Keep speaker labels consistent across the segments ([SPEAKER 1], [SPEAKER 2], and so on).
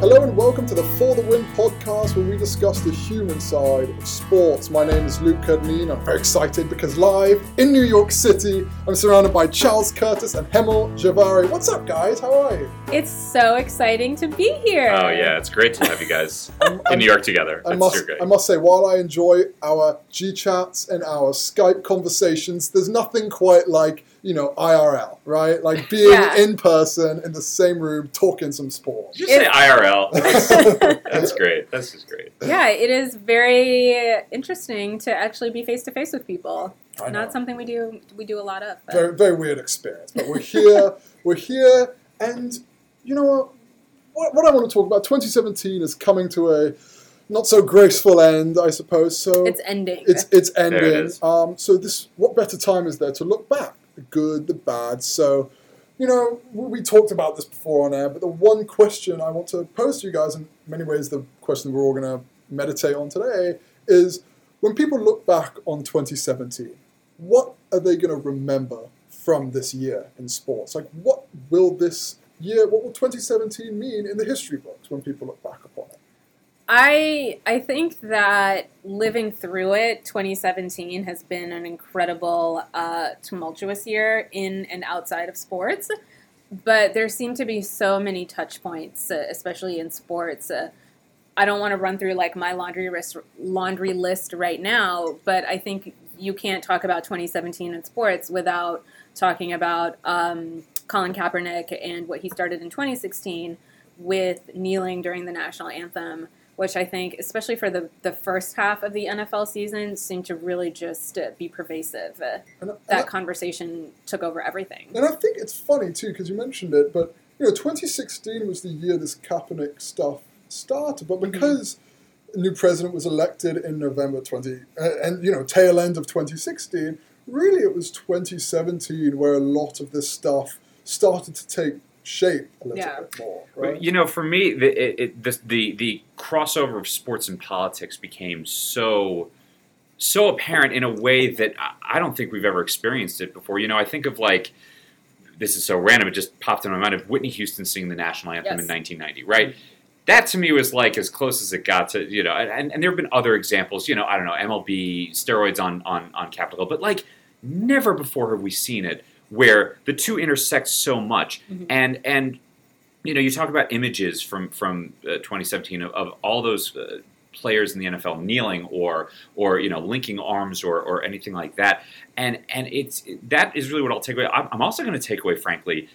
[SPEAKER 1] Hello and welcome to the For the Win podcast where we discuss the human side of sports. My name is Luke Kerr-Dineen. I'm very excited because live in New York City, I'm surrounded by Charles Curtis and Hemal Jhaveri. What's up, guys? How are you?
[SPEAKER 2] It's so exciting to be here.
[SPEAKER 3] Oh yeah, it's great to have you guys in New York together.
[SPEAKER 1] I
[SPEAKER 3] It's
[SPEAKER 1] must,
[SPEAKER 3] great.
[SPEAKER 1] I must say, while I enjoy our G chats and our Skype conversations, there's nothing quite like you know IRL, right? Like being
[SPEAKER 2] Yeah.
[SPEAKER 1] in person in the same room talking some sport.
[SPEAKER 3] Did you say IRL? That's, that's great. That's just great.
[SPEAKER 2] Yeah, it is very interesting to actually be face to face with people.
[SPEAKER 1] I know.
[SPEAKER 2] Not something we do we do a lot of. but-
[SPEAKER 1] very very weird experience. But we're here, we're here, and you know what? What, what I want to talk about, 2017 is coming to a not so graceful end, I suppose. So
[SPEAKER 2] It's ending.
[SPEAKER 1] it's it's
[SPEAKER 3] There it
[SPEAKER 1] ending. Um, so this, what better time is there to look back, the good, the bad. So, you know, we we talked about this before on air, but the one question I want to pose to you guys, in many ways, the question we're all going to meditate on today is: when people look back on 2017, what are they going to remember from this year in sports? Like, what will this year, what will 2017 mean in the history books when people look back upon it?
[SPEAKER 2] I I think that living through it, 2017 has been an incredible, uh, tumultuous year in and outside of sports. But there seem to be so many touch points, uh, especially in sports. Uh, I don't want to run through like my laundry list, laundry list right now, but I think you can't talk about 2017 in sports without talking about um, Colin Kaepernick and what he started in 2016 with kneeling during the national anthem, which I think, especially for the, the first half of the NFL season, seemed to really just uh, be pervasive. Uh,
[SPEAKER 1] And, and
[SPEAKER 2] that conversation took over everything.
[SPEAKER 1] And I think it's funny too because you mentioned it, but you know, 2016 was the year this Kaepernick stuff started. But
[SPEAKER 2] Mhm.
[SPEAKER 1] because a new president was elected in November 20, uh, and you know, tail end of 2016, really it was 2017 where a lot of this stuff started to take shape a little
[SPEAKER 2] Yeah.
[SPEAKER 1] bit more. Right?
[SPEAKER 3] You know, for me, the, it, it, the, the the crossover of sports and politics became so so apparent in a way that I- I don't think we've ever experienced it before. You know, I think of like this is so random; it just popped in my mind of Whitney Houston singing the national anthem
[SPEAKER 2] Yes.
[SPEAKER 3] in 1990, right? That to me was like as close as it got to you know, and, and there have been other examples. You know, I don't know MLB steroids on on on Capitol Hill, but like never before have we seen it where the two intersect so much,
[SPEAKER 2] Mhm.
[SPEAKER 3] and and you know, you talk about images from from uh, 2017 of, of all those uh, players in the NFL kneeling or or you know linking arms or or anything like that, and and it's that is really what I'll take away. I'm, I'm also going to take away, frankly,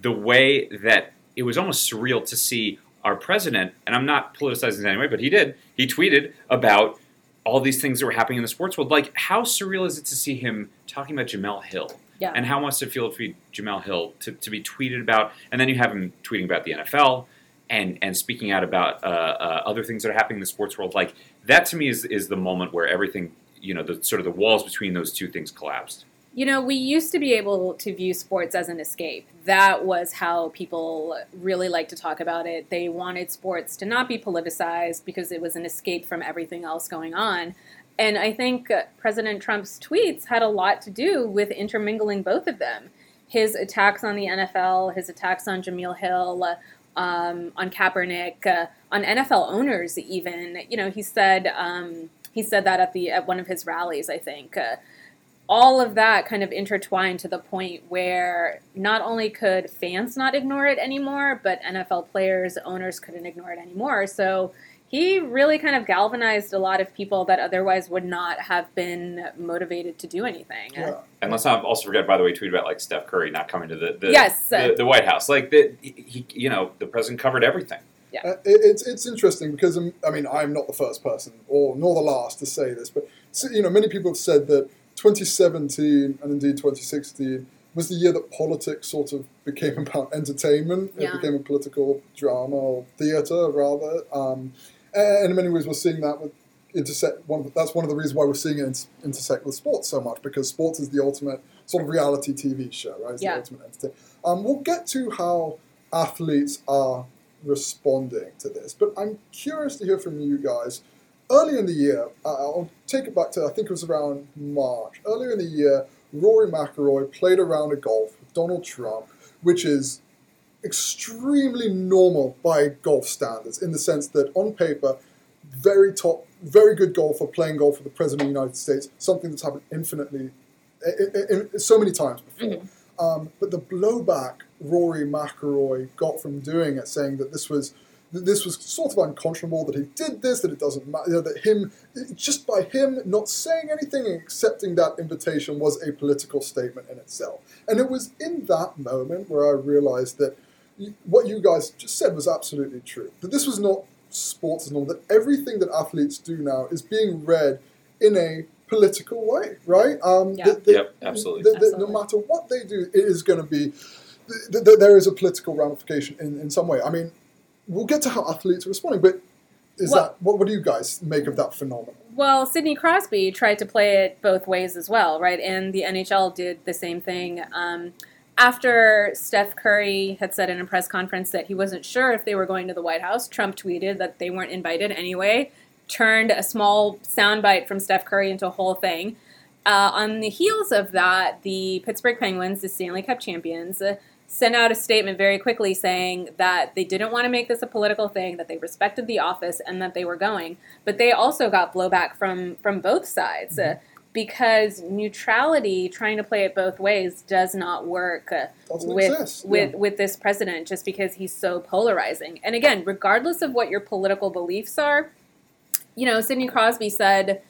[SPEAKER 3] the way that it was almost surreal to see our president, and I'm not politicizing in any way, but he did. He tweeted about all these things that were happening in the sports world. Like, how surreal is it to see him talking about Jemele Hill?
[SPEAKER 2] Yeah.
[SPEAKER 3] And how must it feel to be Jemele Hill to, to be tweeted about? And then you have him tweeting about the NFL and and speaking out about uh, uh, other things that are happening in the sports world. Like that to me is is the moment where everything you know the sort of the walls between those two things collapsed.
[SPEAKER 2] You know, we used to be able to view sports as an escape. That was how people really liked to talk about it. They wanted sports to not be politicized because it was an escape from everything else going on. And I think uh, President Trump's tweets had a lot to do with intermingling both of them. His attacks on the NFL, his attacks on Jemele Hill, uh, um, on Kaepernick, uh, on NFL owners, even. You know, he said um, he said that at the at one of his rallies. I think. Uh, all of that kind of intertwined to the point where not only could fans not ignore it anymore, but NFL players, owners couldn't ignore it anymore. So he really kind of galvanized a lot of people that otherwise would not have been motivated to do anything.
[SPEAKER 1] Yeah.
[SPEAKER 3] And let's not also forget, by the way, tweet about like Steph Curry not coming to the the,
[SPEAKER 2] Yes.
[SPEAKER 3] the, the White House. Like the, he, you know, the president covered everything.
[SPEAKER 1] Uh, it, it's it's interesting because um, I mean I'm not the first person or nor the last to say this, but you know many people have said that 2017 and indeed 2016 was the year that politics sort of became about entertainment.
[SPEAKER 2] Yeah.
[SPEAKER 1] It became a political drama or theatre rather, um, and in many ways we're seeing that with intersect. One that's one of the reasons why we're seeing it intersect with sports so much because sports is the ultimate sort of reality TV show, right? It's
[SPEAKER 2] Yeah.
[SPEAKER 1] the ultimate entertainment. Um, we'll get to how athletes are responding to this. But I'm curious to hear from you guys. Early in the year, uh, I'll take it back to I think it was around March. Earlier in the year, Rory McIlroy played around a golf with Donald Trump, which is extremely normal by golf standards in the sense that on paper, very top, very good golfer playing golf for the President of the United States, something that's happened infinitely, in, in, so many times before.
[SPEAKER 2] Mm-hmm.
[SPEAKER 1] Um, but the blowback Rory McIlroy got from doing it, saying that this was that this was sort of unconscionable that he did this, that it doesn't matter, you know, that him just by him not saying anything and accepting that invitation was a political statement in itself. And it was in that moment where I realized that what you guys just said was absolutely true. That this was not sports as normal. That everything that athletes do now is being read in a political way, right? Um,
[SPEAKER 2] Yeah.
[SPEAKER 1] that- that-
[SPEAKER 3] Yep, absolutely.
[SPEAKER 1] that- that no matter what they do, it is going to be. Th- th- there is a political ramification in, in some way. I mean, we'll get to how athletes are responding, but is
[SPEAKER 2] Well-
[SPEAKER 1] that what, what do you guys make of that phenomenon?
[SPEAKER 2] Well, Sidney Crosby tried to play it both ways as well, right? And the NHL did the same thing. Um, after Steph Curry had said in a press conference that he wasn't sure if they were going to the White House, Trump tweeted that they weren't invited anyway, turned a small soundbite from Steph Curry into a whole thing. Uh, on the heels of that, the Pittsburgh Penguins, the Stanley Cup champions, uh, sent out a statement very quickly saying that they didn't want to make this a political thing, that they respected the office, and that they were going. But they also got blowback from from both sides uh, because neutrality, trying to play it both ways, does not work uh, with
[SPEAKER 1] exist.
[SPEAKER 2] with
[SPEAKER 1] yeah.
[SPEAKER 2] with this president just because he's so polarizing. And again, regardless of what your political beliefs are, you know, Sidney Crosby said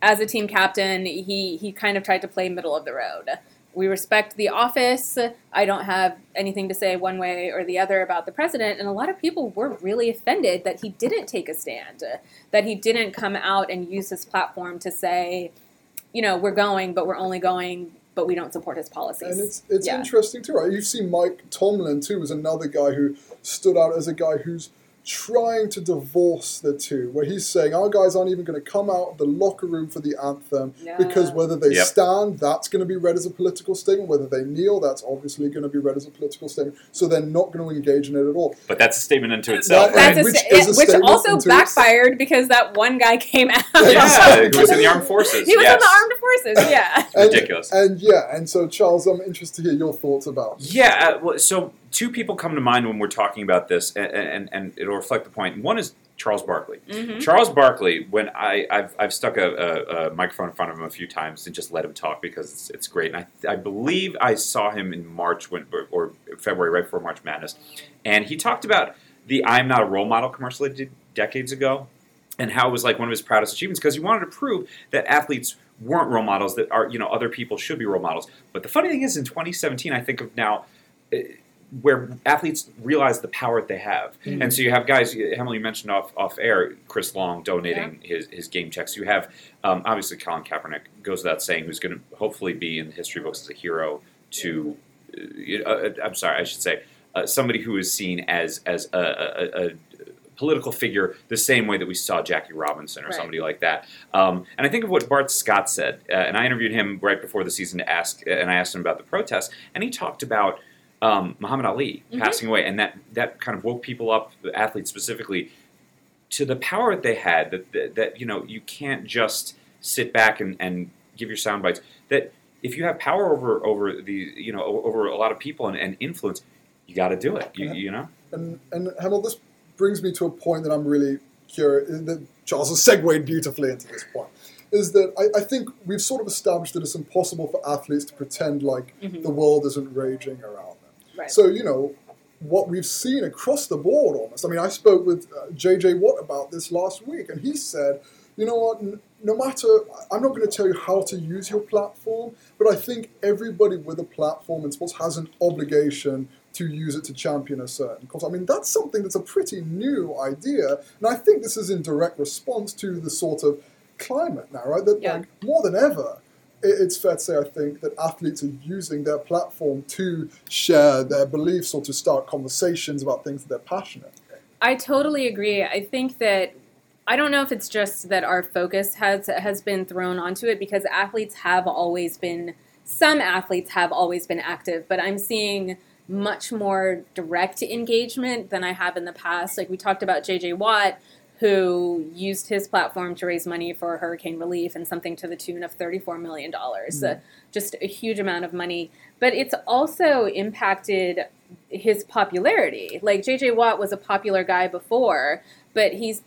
[SPEAKER 2] as a team captain, he he kind of tried to play middle of the road. We respect the office. I don't have anything to say one way or the other about the president. And a lot of people were really offended that he didn't take a stand, that he didn't come out and use his platform to say, you know, we're going, but we're only going, but we don't support his policies.
[SPEAKER 1] And it's it's
[SPEAKER 2] Yeah.
[SPEAKER 1] interesting too, right? You've seen Mike Tomlin too, was another guy who stood out as a guy who's trying to divorce the two, where he's saying our guys aren't even going to come out of the locker room for the anthem
[SPEAKER 2] Yeah.
[SPEAKER 1] because whether they
[SPEAKER 3] Yep.
[SPEAKER 1] stand, that's going to be read as a political statement. Whether they kneel, that's obviously going to be read as a political statement. So they're not going to engage in it at all.
[SPEAKER 3] But that's a statement unto itself,
[SPEAKER 1] That-
[SPEAKER 3] right?
[SPEAKER 1] Which
[SPEAKER 2] sta-
[SPEAKER 1] is a
[SPEAKER 2] which also
[SPEAKER 1] into
[SPEAKER 2] backfired because that one guy came out.
[SPEAKER 3] yeah, he was in the armed forces.
[SPEAKER 2] He was
[SPEAKER 3] yes.
[SPEAKER 2] in the armed forces, yeah.
[SPEAKER 1] And-
[SPEAKER 3] Ridiculous.
[SPEAKER 1] And yeah, and so Charles, I'm interested to hear your thoughts about.
[SPEAKER 3] Yeah, uh, well, so two people come to mind when we're talking about this, and, and, and it'll reflect the point. One is Charles Barkley.
[SPEAKER 2] Mhm.
[SPEAKER 3] Charles Barkley, when I, I've, I've stuck a, a, a microphone in front of him a few times and just let him talk because it's, it's great. And I, I believe I saw him in March when, or, or February, right before March Madness. And he talked about the I'm Not a Role Model commercial he did decades ago and how it was like one of his proudest achievements because he wanted to prove that athletes weren't role models, that are, you know, other people should be role models. But the funny thing is, in 2017, I think of now, uh, where athletes realize the power that they have.
[SPEAKER 2] Mm-hmm.
[SPEAKER 3] And so you have guys, Emily mentioned off, off air, Chris Long donating his, his game checks. You have, um, obviously, Colin Kaepernick goes without saying, who's going to hopefully be in the history books as a hero to, uh, know, uh, I'm sorry, I should say, uh, somebody who is seen as, as a, a, a, a political figure the same way that we saw Jackie Robinson or
[SPEAKER 2] Right.
[SPEAKER 3] somebody like that. Um, and I think of what Bart Scott said, uh, and I interviewed him right before the season to ask, and I asked him about the protests, and he talked about um, Muhammad Ali
[SPEAKER 2] Mhm.
[SPEAKER 3] passing away, and that that kind of woke people up, the athletes specifically, to the power that they had. That that, that you know you can't just sit back and, and give your sound bites. That if you have power over over the you know over a lot of people and, and influence, you got to do it. You,
[SPEAKER 1] Yeah.
[SPEAKER 3] you know.
[SPEAKER 1] And and Hemal, this brings me to a point that I'm really curious. That Charles has segued beautifully into this point. Is that I, I think we've sort of established that it's impossible for athletes to pretend like
[SPEAKER 2] Mhm.
[SPEAKER 1] the world isn't raging around them.
[SPEAKER 2] Right.
[SPEAKER 1] So you know what we've seen across the board almost. I mean, I spoke with uh, JJ Watt about this last week, and he said, you know what? N- no matter, I'm not going to tell you how to use your platform, but I think everybody with a platform in sports has an obligation to use it to champion a certain cause. I mean, that's something that's a pretty new idea, and I think this is in direct response to the sort of climate now, right? That
[SPEAKER 2] Yeah.
[SPEAKER 1] like more than ever, it's fair to say, I think, that athletes are using their platform to share their beliefs or to start conversations about things that they're passionate.
[SPEAKER 2] I totally agree. I think that I don't know if it's just that our focus has has been thrown onto it because athletes have always been some athletes have always been active, but I'm seeing much more direct engagement than I have in the past. Like we talked about JJ Watt who used his platform to raise money for hurricane relief and something to the tune of $34 million.
[SPEAKER 1] Mhm.
[SPEAKER 2] Uh, just a huge amount of money. But it's also impacted his popularity. Like JJ Watt was a popular guy before, but he's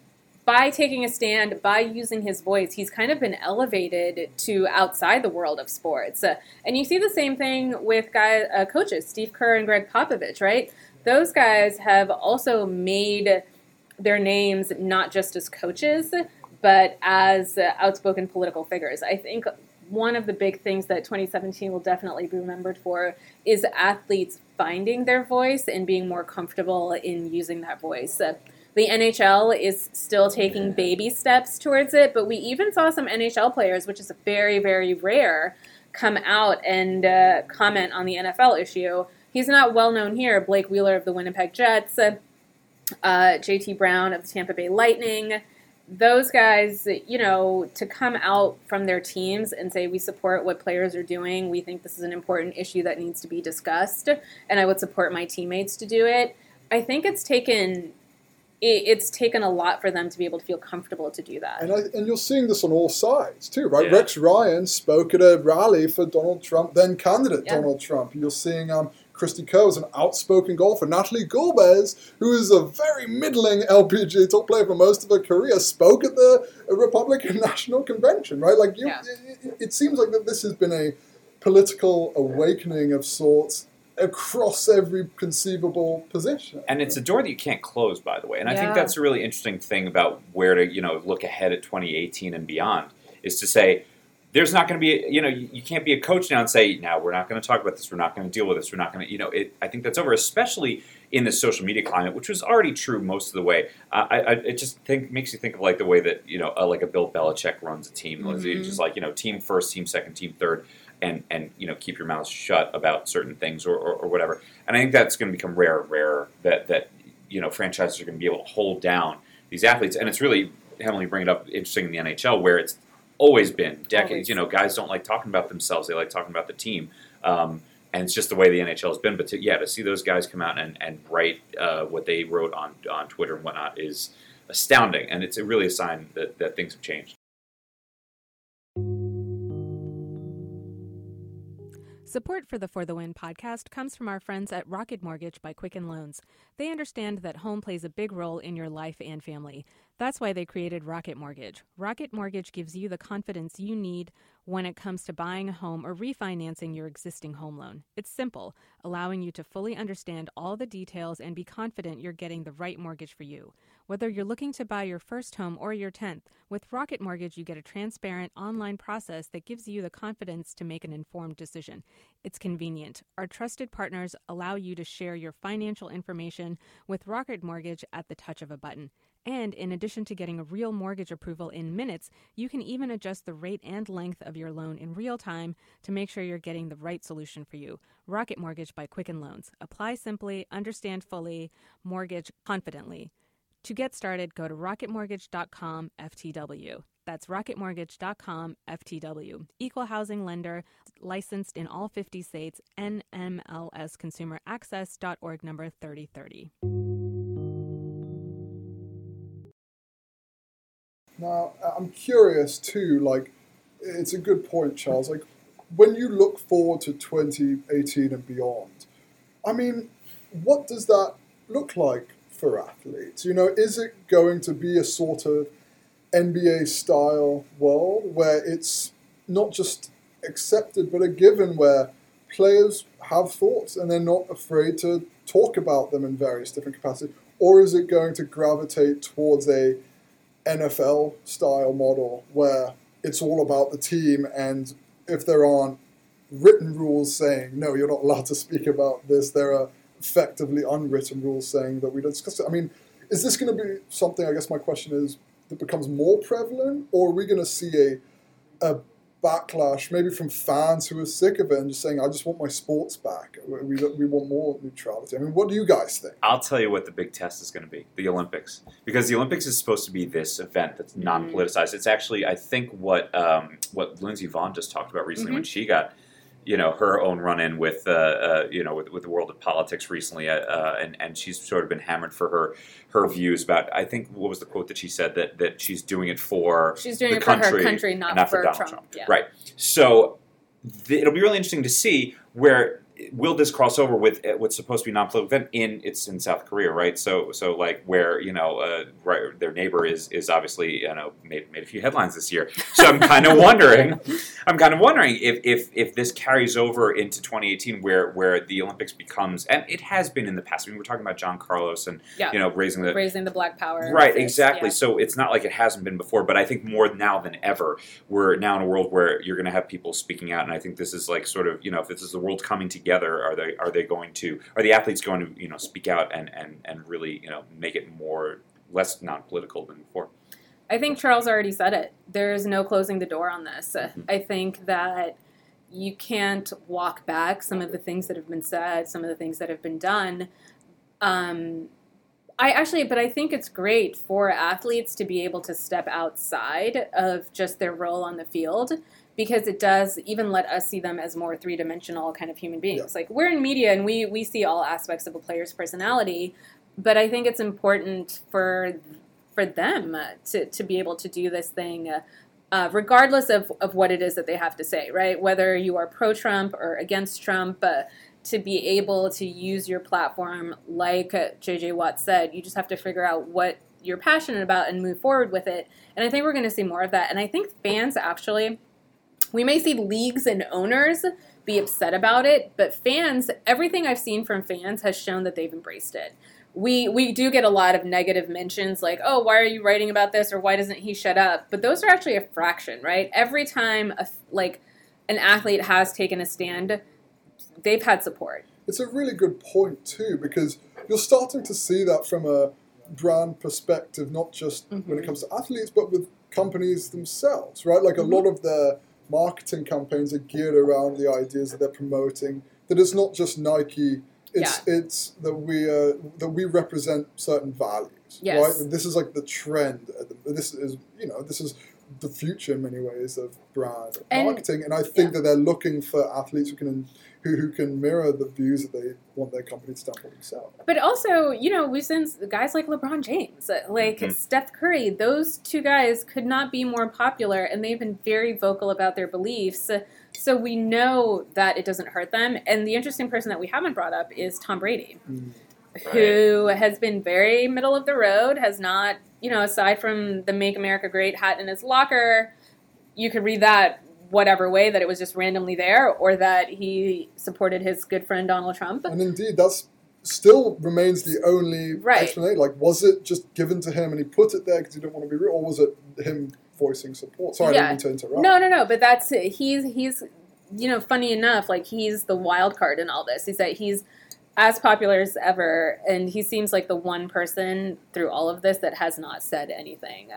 [SPEAKER 2] by taking a stand, by using his voice, he's kind of been elevated to outside the world of sports. Uh, and you see the same thing with guy uh, coaches, Steve Kerr and Gregg Popovich, right? Those guys have also made their names not just as coaches, but as uh, outspoken political figures. I think one of the big things that 2017 will definitely be remembered for is athletes finding their voice and being more comfortable in using that voice. Uh, the NHL is still taking baby steps towards it, but we even saw some NHL players, which is very, very rare, come out and uh, comment on the NFL issue. He's not well known here. Blake Wheeler of the Winnipeg Jets, uh, JT Brown of the Tampa Bay Lightning. Those guys, you know, to come out from their teams and say, we support what players are doing, we think this is an important issue that needs to be discussed, and I would support my teammates to do it. I think it's taken it's taken a lot for them to be able to feel comfortable to do that.
[SPEAKER 1] And, I, and you're seeing this on all sides too, right?
[SPEAKER 3] Yeah.
[SPEAKER 1] Rex Ryan spoke at a rally for Donald Trump, then candidate
[SPEAKER 2] Yeah.
[SPEAKER 1] Donald Trump. You're seeing um, Cristie Kerr is an outspoken golfer. Natalie Gulbis, who is a very middling LPGA top player for most of her career, spoke at the Republican National Convention, right? Like, you,
[SPEAKER 2] Yeah.
[SPEAKER 1] it, it- it seems like that this has been a political awakening of sorts across every conceivable position.
[SPEAKER 3] And it's a door that you can't close, by the way. And I think that's a really interesting thing about where to, you know, look ahead at 2018 and beyond is to say there's not going to be, you know, you, you can't be a coach now and say, now we're not going to talk about this, we're not going to deal with this, we're not going to, you know, it, I think that's over, especially in the social media climate, which was already true most of the way. Uh, I, I, it just think makes you think of like the way that you know, uh, like a Bill Belichick runs a team,
[SPEAKER 2] Mhm.
[SPEAKER 3] just like you know, team first, team second, team third, and and you know, keep your mouth shut about certain things or, or, or whatever. And I think that's going to become rarer and rarer that that you know franchises are going to be able to hold down these athletes. And it's really Emily bring it up interesting in the NHL where it's always been decades.
[SPEAKER 2] Always.
[SPEAKER 3] You know, guys don't like talking about themselves; they like talking about the team. Um, and it's just the way the NHL has been. But to, yeah, to see those guys come out and, and write uh, what they wrote on on Twitter and whatnot is astounding, and it's really a sign that, that things have changed.
[SPEAKER 4] Support for the For the Win podcast comes from our friends at Rocket Mortgage by Quicken Loans. They understand that home plays a big role in your life and family. That's why they created Rocket Mortgage. Rocket Mortgage gives you the confidence you need when it comes to buying a home or refinancing your existing home loan. It's simple, allowing you to fully understand all the details and be confident you're getting the right mortgage for you. Whether you're looking to buy your first home or your 10th, with Rocket Mortgage, you get a transparent online process that gives you the confidence to make an informed decision. It's convenient. Our trusted partners allow you to share your financial information with Rocket Mortgage at the touch of a button. And in addition to getting a real mortgage approval in minutes, you can even adjust the rate and length of your loan in real time to make sure you're getting the right solution for you. Rocket Mortgage by Quicken Loans. Apply simply, understand fully, mortgage confidently. To get started, go to rocketmortgage.com FTW. That's rocketmortgage.com FTW. Equal housing lender, licensed in all 50 states, NMLS Consumer Access.org number 3030.
[SPEAKER 1] Now, I'm curious too, like, it's a good point, Charles. Like, when you look forward to 2018 and beyond, I mean, what does that look like for athletes? You know, is it going to be a sort of NBA style world where it's not just accepted but a given where players have thoughts and they're not afraid to talk about them in various different capacities? Or is it going to gravitate towards a NFL style model where it's all about the team, and if there aren't written rules saying no, you're not allowed to speak about this, there are effectively unwritten rules saying that we don't discuss it. I mean, is this going to be something? I guess my question is that becomes more prevalent, or are we going to see a a backlash, maybe from fans who are sick of it and just saying, "I just want my sports back. We, we want more neutrality." I mean, what do you guys think?
[SPEAKER 3] I'll tell you what the big test is going to be: the Olympics, because the Olympics is supposed to be this event that's non-politicized. It's actually, I think, what um, what Lindsey Vonn just talked about recently when she got, you know, her own run-in with, uh, uh, you know, with, with the world of politics recently, uh, uh, and and she's sort of been hammered for her her views about. I think what was the quote that she said that that she's doing it for
[SPEAKER 2] She's doing
[SPEAKER 3] the
[SPEAKER 2] it for her
[SPEAKER 3] country
[SPEAKER 2] country, not,
[SPEAKER 3] not for
[SPEAKER 2] for
[SPEAKER 3] Donald
[SPEAKER 2] Trump.
[SPEAKER 3] Trump.
[SPEAKER 2] Yeah.
[SPEAKER 3] Right. So th- it'll be really interesting to see where will this cross over with uh, what's supposed to be non-political event in it's in South Korea, right? So so like where you know uh, right, their neighbor is is obviously you know made made a few headlines this year. So I'm kind of wondering, I'm kind of wondering if if if this carries over into 2018, where where the Olympics becomes, and it has been in the past. I mean, we're talking about John Carlos and
[SPEAKER 2] Yeah.
[SPEAKER 3] you know raising the
[SPEAKER 2] raising the black power.
[SPEAKER 3] Right, exactly.
[SPEAKER 2] yeah.
[SPEAKER 3] So it's not like it hasn't been before, but I think more now than ever, we're now in a world where you're going to have people speaking out, and I think this is like sort of you know if this is the world coming together, are they are they going to are the athletes going to you know speak out and and and really you know make it more less non-political than before?
[SPEAKER 2] I think Charles already said it. There is no closing the door on this.
[SPEAKER 3] Mhm.
[SPEAKER 2] I think that you can't walk back some of the things that have been said, some of the things that have been done. Um, I actually, but I think it's great for athletes to be able to step outside of just their role on the field because it does even let us see them as more three dimensional kind of human beings. Like we're in media and we we see all aspects of a player's personality, but I think it's important for for them uh, to, to be able to do this thing uh, uh, regardless of, of what it is that they have to say, right? Whether you are pro Trump or against Trump, uh, to be able to use your platform, like uh, JJ Watt said, you just have to figure out what you're passionate about and move forward with it. And I think we're going to see more of that. And I think fans actually, we may see leagues and owners be upset about it, but fans, everything I've seen from fans has shown that they've embraced it. We we do get a lot of negative mentions like oh why are you writing about this? or why doesn't he shut up? But those are actually a fraction right? Every time a, like an athlete has taken a stand they've had support.
[SPEAKER 1] It's a really good point too because you're starting to see that from a brand perspective, not just when it
[SPEAKER 2] Mhm.
[SPEAKER 1] comes to athletes, but with companies themselves, right? Like a lot of their marketing campaigns are geared around the ideas that they're promoting. That it's not just Nike. It's it's that we uh, that we represent certain values,
[SPEAKER 2] Yes.
[SPEAKER 1] right? And this is like the trend. at the- This is you know this is the future in many ways of brand
[SPEAKER 2] And-
[SPEAKER 1] marketing, and I think
[SPEAKER 2] yeah.
[SPEAKER 1] that they're looking for athletes who can who, who can mirror the views that they want their company to stand for themselves.
[SPEAKER 2] but also you know we've seen guys like lebron james uh, like
[SPEAKER 3] Mhm.
[SPEAKER 2] steph curry those two guys could not be more popular and they've been very vocal about their beliefs so we know that it doesn't hurt them and the interesting person that we haven't brought up is tom brady who has been very middle of the road, has not, you know, aside from the Make America Great hat in his locker, you could read that whatever way that it was just randomly there or that he supported his good friend Donald Trump.
[SPEAKER 1] And indeed, that's still remains the only
[SPEAKER 2] Right.
[SPEAKER 1] explanation. Like, was it just given to him and he put it there because he didn't want to be real, or was it him voicing support? Sorry,
[SPEAKER 2] Yeah.
[SPEAKER 1] I didn't mean to interrupt.
[SPEAKER 2] No, no, no, but that's he's he's you know, funny enough, like he's the wild card in all this. Is that he's as popular as ever and he seems like the one person through all of this that has not said anything.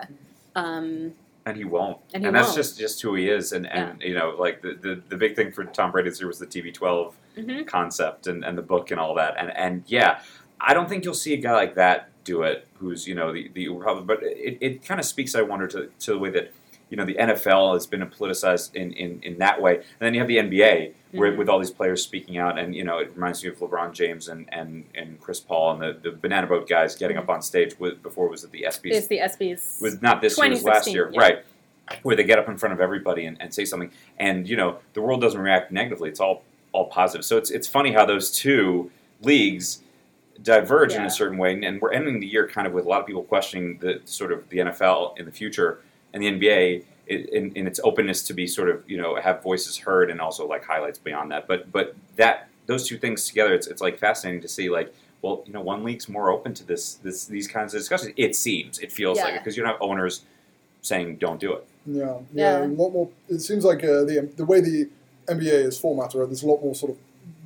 [SPEAKER 2] Um
[SPEAKER 3] And he won't.
[SPEAKER 2] And he
[SPEAKER 3] that's
[SPEAKER 2] won't.
[SPEAKER 3] just just who he is. And, and you know, like the, the, the big thing for Tom Brady this year was the TB12
[SPEAKER 2] mhm.
[SPEAKER 3] concept and, and the book and all that. And and yeah, I don't think you'll see a guy like that do it. Who's you know the the but it, it kind of speaks I wonder to, to the way that you know the NFL has been politicized in, in, in that way. And then you have the NBA where
[SPEAKER 2] Mhm.
[SPEAKER 3] with all these players speaking out and you know it reminds me of LeBron James and and, and Chris Paul and the, the banana boat guys getting up on stage with before it was at the ESPYS
[SPEAKER 2] It's the ESPYs.
[SPEAKER 3] was not this year, it was last year,
[SPEAKER 2] yeah.
[SPEAKER 3] right? Where they get up in front of everybody and, and say something, and you know the world doesn't react negatively; it's all all positive. So it's it's funny how those two leagues diverge in a certain way, and, and we're ending the year kind of with a lot of people questioning the sort of the NFL in the future and the NBA in, in, in its openness to be sort of you know have voices heard and also like highlights beyond that. But but that those two things together, it's it's like fascinating to see like. Well, you know, one league's more open to this, this, these kinds of discussions. It seems, it feels like
[SPEAKER 2] Yeah.
[SPEAKER 3] it, because you don't have owners saying don't do it.
[SPEAKER 1] Yeah, yeah.
[SPEAKER 2] Yeah.
[SPEAKER 1] A lot more. It seems like uh, the the way the NBA is formatted, right, there's a lot more sort of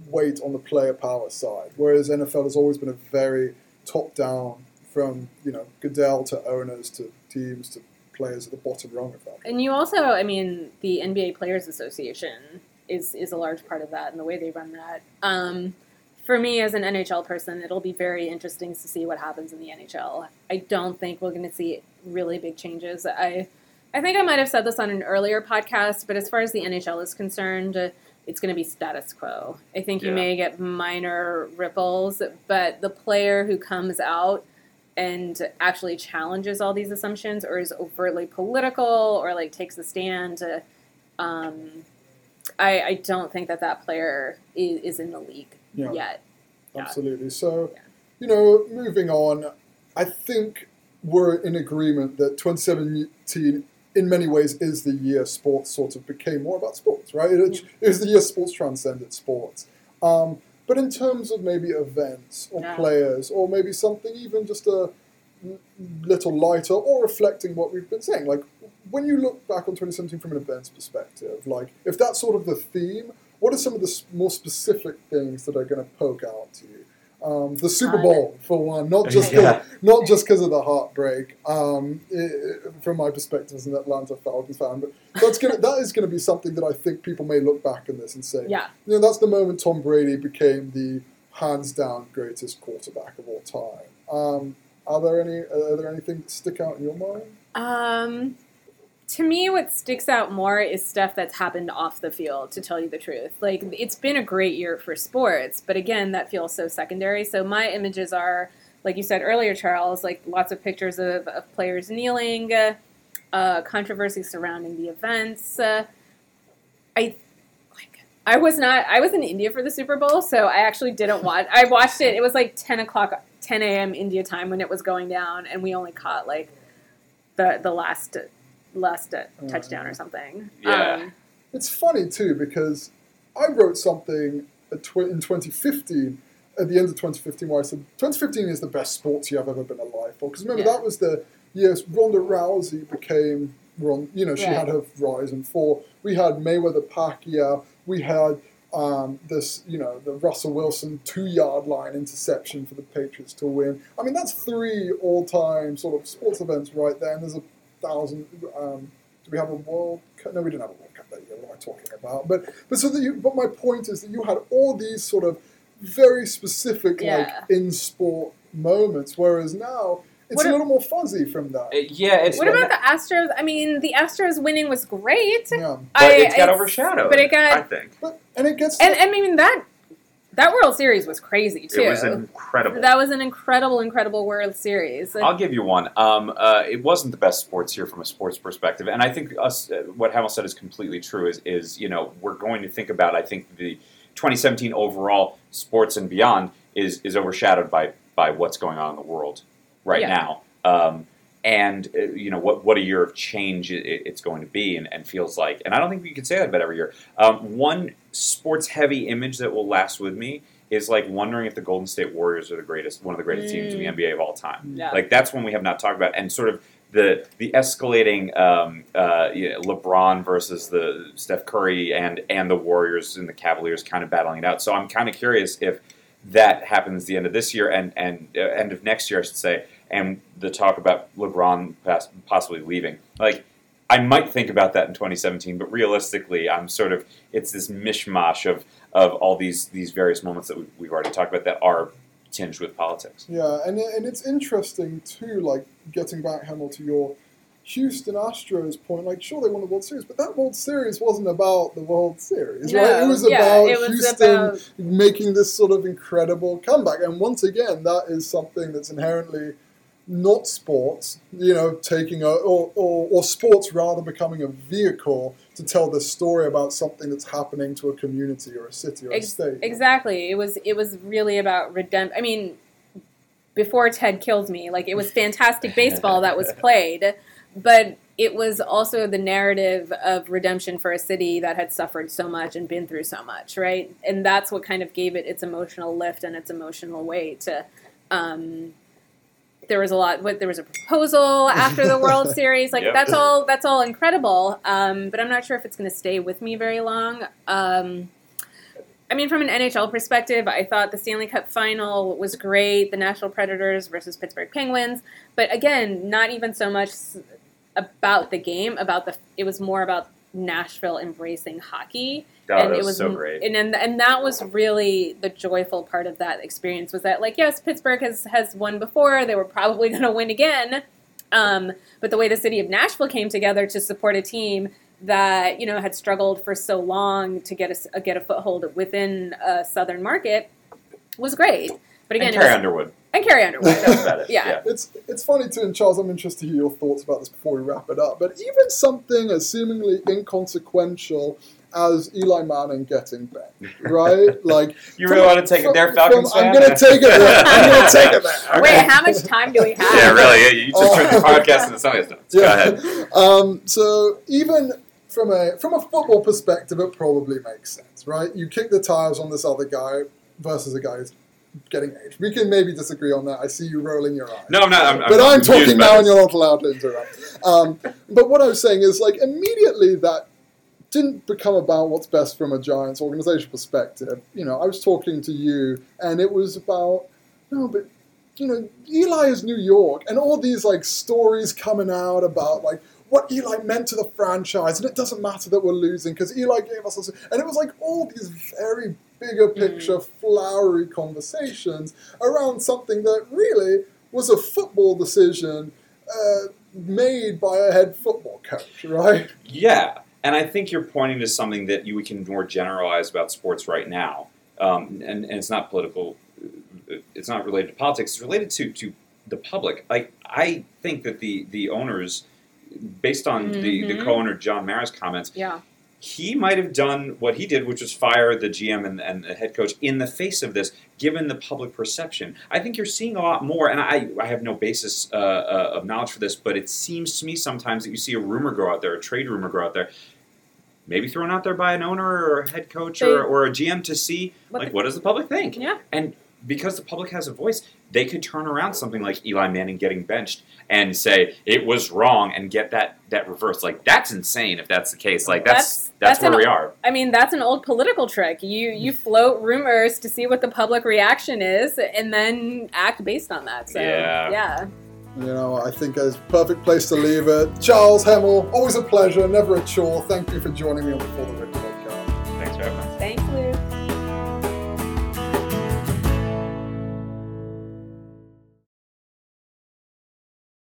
[SPEAKER 1] weight on the player power side, whereas NFL has always been a very top down, from you know Goodell to owners to teams to players at the bottom rung of that.
[SPEAKER 2] And you also, I mean, the NBA Players Association is is a large part of that and the way they run that. Um, for me, as an NHL person, it'll be very interesting to see what happens in the NHL. I don't think we're going to see really big changes. I, I think I might have said this on an earlier podcast, but as far as the NHL is concerned, uh, it's going to be status quo. I think you
[SPEAKER 3] Yeah.
[SPEAKER 2] may get minor ripples, but the player who comes out and actually challenges all these assumptions or is overtly political or like takes a stand um, I, I don't think that that player is, is in the league
[SPEAKER 1] Yeah.
[SPEAKER 2] yet. Yeah.
[SPEAKER 1] Absolutely. So,
[SPEAKER 2] Yeah.
[SPEAKER 1] you know, moving on, I think we're in agreement that 2017, in many ways, is the year sports sort of became more about sports, right? It, it was the year sports transcended sports. Um, but in terms of maybe events or
[SPEAKER 2] Yeah.
[SPEAKER 1] players, or maybe something even just a little lighter or reflecting what we've been saying, like when you look back on 2017 from an events perspective, like if that's sort of the theme, what are some of the more specific things that are going to poke out to you? Um, the Super Bowl, for one, not just 'cause-
[SPEAKER 3] Yeah.
[SPEAKER 1] not just because of the heartbreak. Um, i i- from my perspective as an Atlanta Falcons fan, but that's gonna that is going to be something that I think people may look back on this and say,
[SPEAKER 2] Yeah.
[SPEAKER 1] you know, that's the moment Tom Brady became the hands down greatest quarterback of all time. Um, are there any? Are there anything that stick out in your mind?
[SPEAKER 2] Um, to me, what sticks out more is stuff that's happened off the field. To tell you the truth, like it's been a great year for sports, but again, that feels so secondary. So my images are, like you said earlier, Charles, like lots of pictures of, of players kneeling, uh, uh, controversy surrounding the events. Uh, I like. I was not. I was in India for the Super Bowl, so I actually didn't watch. I watched it. It was like ten o'clock, ten a.m. India time when it was going down, and we only caught like the the last last uh, touchdown or something.
[SPEAKER 3] Yeah.
[SPEAKER 2] Um,
[SPEAKER 1] It's funny too because I wrote something at tw- in 2015 at the end of 2015 where I said 2015 is the best sports year I've ever been alive for. Because remember
[SPEAKER 2] Yeah.
[SPEAKER 1] that was the year Ronda Rousey became, Ron, you know, she
[SPEAKER 2] Right.
[SPEAKER 1] had her rise and fall. We had Mayweather Pacquiao. We had um, this, you know, the Russell Wilson two yard line interception for the Patriots to win. I mean, that's three all time sort of sports events right there. And there's a thousand. Um, do we have a World Cup? No, we didn't have a World Cup that year. What am I talking about? But but so that you. But my point is that you had all these sort of very specific
[SPEAKER 2] Yeah.
[SPEAKER 1] like in sport moments, whereas now it's
[SPEAKER 2] What
[SPEAKER 1] a
[SPEAKER 2] a-
[SPEAKER 1] little more fuzzy from that.
[SPEAKER 3] Uh, yeah, it's
[SPEAKER 2] what about the Astros? I mean, the Astros winning was great.
[SPEAKER 1] yeah,
[SPEAKER 3] but
[SPEAKER 2] I,
[SPEAKER 3] it got
[SPEAKER 2] it's-
[SPEAKER 3] overshadowed.
[SPEAKER 2] But it got
[SPEAKER 3] I think
[SPEAKER 1] but and it gets
[SPEAKER 2] and, and I mean that that World Series was crazy too.
[SPEAKER 3] it was incredible.
[SPEAKER 2] that was an incredible, incredible World Series.
[SPEAKER 3] I'll give you one. Um, uh, it wasn't the best sports year from a sports perspective, and I think us, uh, what Hemal said is completely true. Is is you know we're going to think about I think the 2017 overall sports and beyond is is overshadowed by by what's going on in the world right
[SPEAKER 2] Yeah.
[SPEAKER 3] now. Um, and uh, you know what what a year of change it's going to be, and, and feels like. And I don't think we can say that about every year. Um, one sports heavy image that will last with me is like wondering if the Golden State Warriors are the greatest, one of the greatest teams in the NBA of all time.
[SPEAKER 2] Yeah.
[SPEAKER 3] Like that's one we have not talked about, and sort of the the escalating um, uh, you know, LeBron versus the Steph Curry and and the Warriors and the Cavaliers kind of battling it out. So I'm kind of curious if that happens the end of this year and and uh, end of next year, I should say, and the talk about LeBron possibly leaving. Like I might think about that in 2017, but realistically, I'm sort of it's this mishmash of of all these these various moments that we, we've already talked about that are tinged with politics.
[SPEAKER 1] Yeah, and and it's interesting too. Like getting back, Hemal, to your Houston Astros point. Like, sure, they won the World Series, but that World Series wasn't about the World Series, right? It was
[SPEAKER 2] yeah,
[SPEAKER 1] about
[SPEAKER 2] it was
[SPEAKER 1] Houston
[SPEAKER 2] about-
[SPEAKER 1] making this sort of incredible comeback. And once again, that is something that's inherently not sports. You know, taking a or or, or sports rather becoming a vehicle to tell the story about something that's happening to a community or a city or a state.
[SPEAKER 2] Exactly. It was it was really about redemption. I mean, before Ted killed me, like it was fantastic baseball that was played, but it was also the narrative of redemption for a city that had suffered so much and been through so much, right? And that's what kind of gave it its emotional lift and its emotional weight. Um, there was a lot. What there was a proposal after the World Series. Like
[SPEAKER 3] Yep.
[SPEAKER 2] that's all. That's all incredible. Um, but I'm not sure if it's going to stay with me very long. Um, I mean, from an NHL perspective, I thought the Stanley Cup final was great. The Nashville Predators versus Pittsburgh Penguins. But again, not even so much about the game. About the. It was more about Nashville embracing hockey
[SPEAKER 3] God,
[SPEAKER 2] and
[SPEAKER 3] that
[SPEAKER 2] it
[SPEAKER 3] was,
[SPEAKER 2] was
[SPEAKER 3] so great.
[SPEAKER 2] and, and and that was really the joyful part of that experience was that like yes pittsburgh has has won before they were probably going to win again um, but the way the city of nashville came together to support a team that you know had struggled for so long to get a uh, get a foothold within a southern market was great but again
[SPEAKER 3] and Carrie
[SPEAKER 2] was-
[SPEAKER 3] Underwood.
[SPEAKER 2] and Carrie Underwood
[SPEAKER 3] That's about it.
[SPEAKER 2] Yeah.
[SPEAKER 1] It's it's funny too, and Charles, I'm interested to hear your thoughts about this before we wrap it up. But even something as seemingly inconsequential as Eli Manning getting benched, right? Like
[SPEAKER 3] You really want to take it there, Falcons
[SPEAKER 1] from- I'm gonna take it there. I'm gonna take it there.
[SPEAKER 2] Wait, how much time do we have?
[SPEAKER 3] Yeah, really. yeah, You just turned the
[SPEAKER 1] Oh.
[SPEAKER 3] podcast into something else. Go ahead.
[SPEAKER 1] Um, so even from a from a football perspective, it probably makes sense, right? You kick the tires on this other guy versus a guy who's getting aged. We can maybe disagree on that. I see you rolling your eyes.
[SPEAKER 3] No, I'm not. I'm,
[SPEAKER 1] but I'm,
[SPEAKER 3] confused
[SPEAKER 1] talking now, and you're not allowed to interrupt. Um, but what I was saying is, like, immediately that didn't become about what's best from a Giants organization perspective. You know, I was talking to you, and it was about no, but you know, Eli is New York, and all these like stories coming out about like what Eli meant to the franchise, and it doesn't matter that we're losing because Eli gave us, this, and it was like all these very bigger picture, flowery conversations around something that really was a football decision uh, made by a head football coach, right?
[SPEAKER 3] Yeah, and I think you're pointing to something that you we can more generalize about sports right now, um, and, and it's not political. It's not related to politics. It's related to to the public. Like I think that the the owners, based on the the
[SPEAKER 2] Mhm.
[SPEAKER 3] co-owner John Mara's comments,
[SPEAKER 2] Yeah.
[SPEAKER 3] he might have done what he did, which was fire the GM and, and the head coach in the face of this, given the public perception. I think you're seeing a lot more, and I, I have no basis uh, uh, of knowledge for this, but it seems to me sometimes that you see a rumor go out there, a trade rumor go out there, maybe thrown out there by an owner or a head coach or,
[SPEAKER 2] They-
[SPEAKER 3] or a GM to see,
[SPEAKER 2] What
[SPEAKER 3] like,
[SPEAKER 2] the-
[SPEAKER 3] what does the public think?
[SPEAKER 2] Yeah.
[SPEAKER 3] And because the public has a voice, they could turn around something like Eli Manning getting benched and say it was wrong and get that that reversed. Like that's insane if that's the case. Like that's
[SPEAKER 2] That's-
[SPEAKER 3] that's,
[SPEAKER 2] that's
[SPEAKER 3] where we are.
[SPEAKER 2] I mean, that's an old political trick. You you float rumors to see what the public reaction is, and then act based on that. So
[SPEAKER 3] Yeah.
[SPEAKER 2] yeah.
[SPEAKER 1] You know, I think it's a perfect place to leave it. Charles Hemal, always a pleasure, never a chore. Thank you for joining me on the For the Win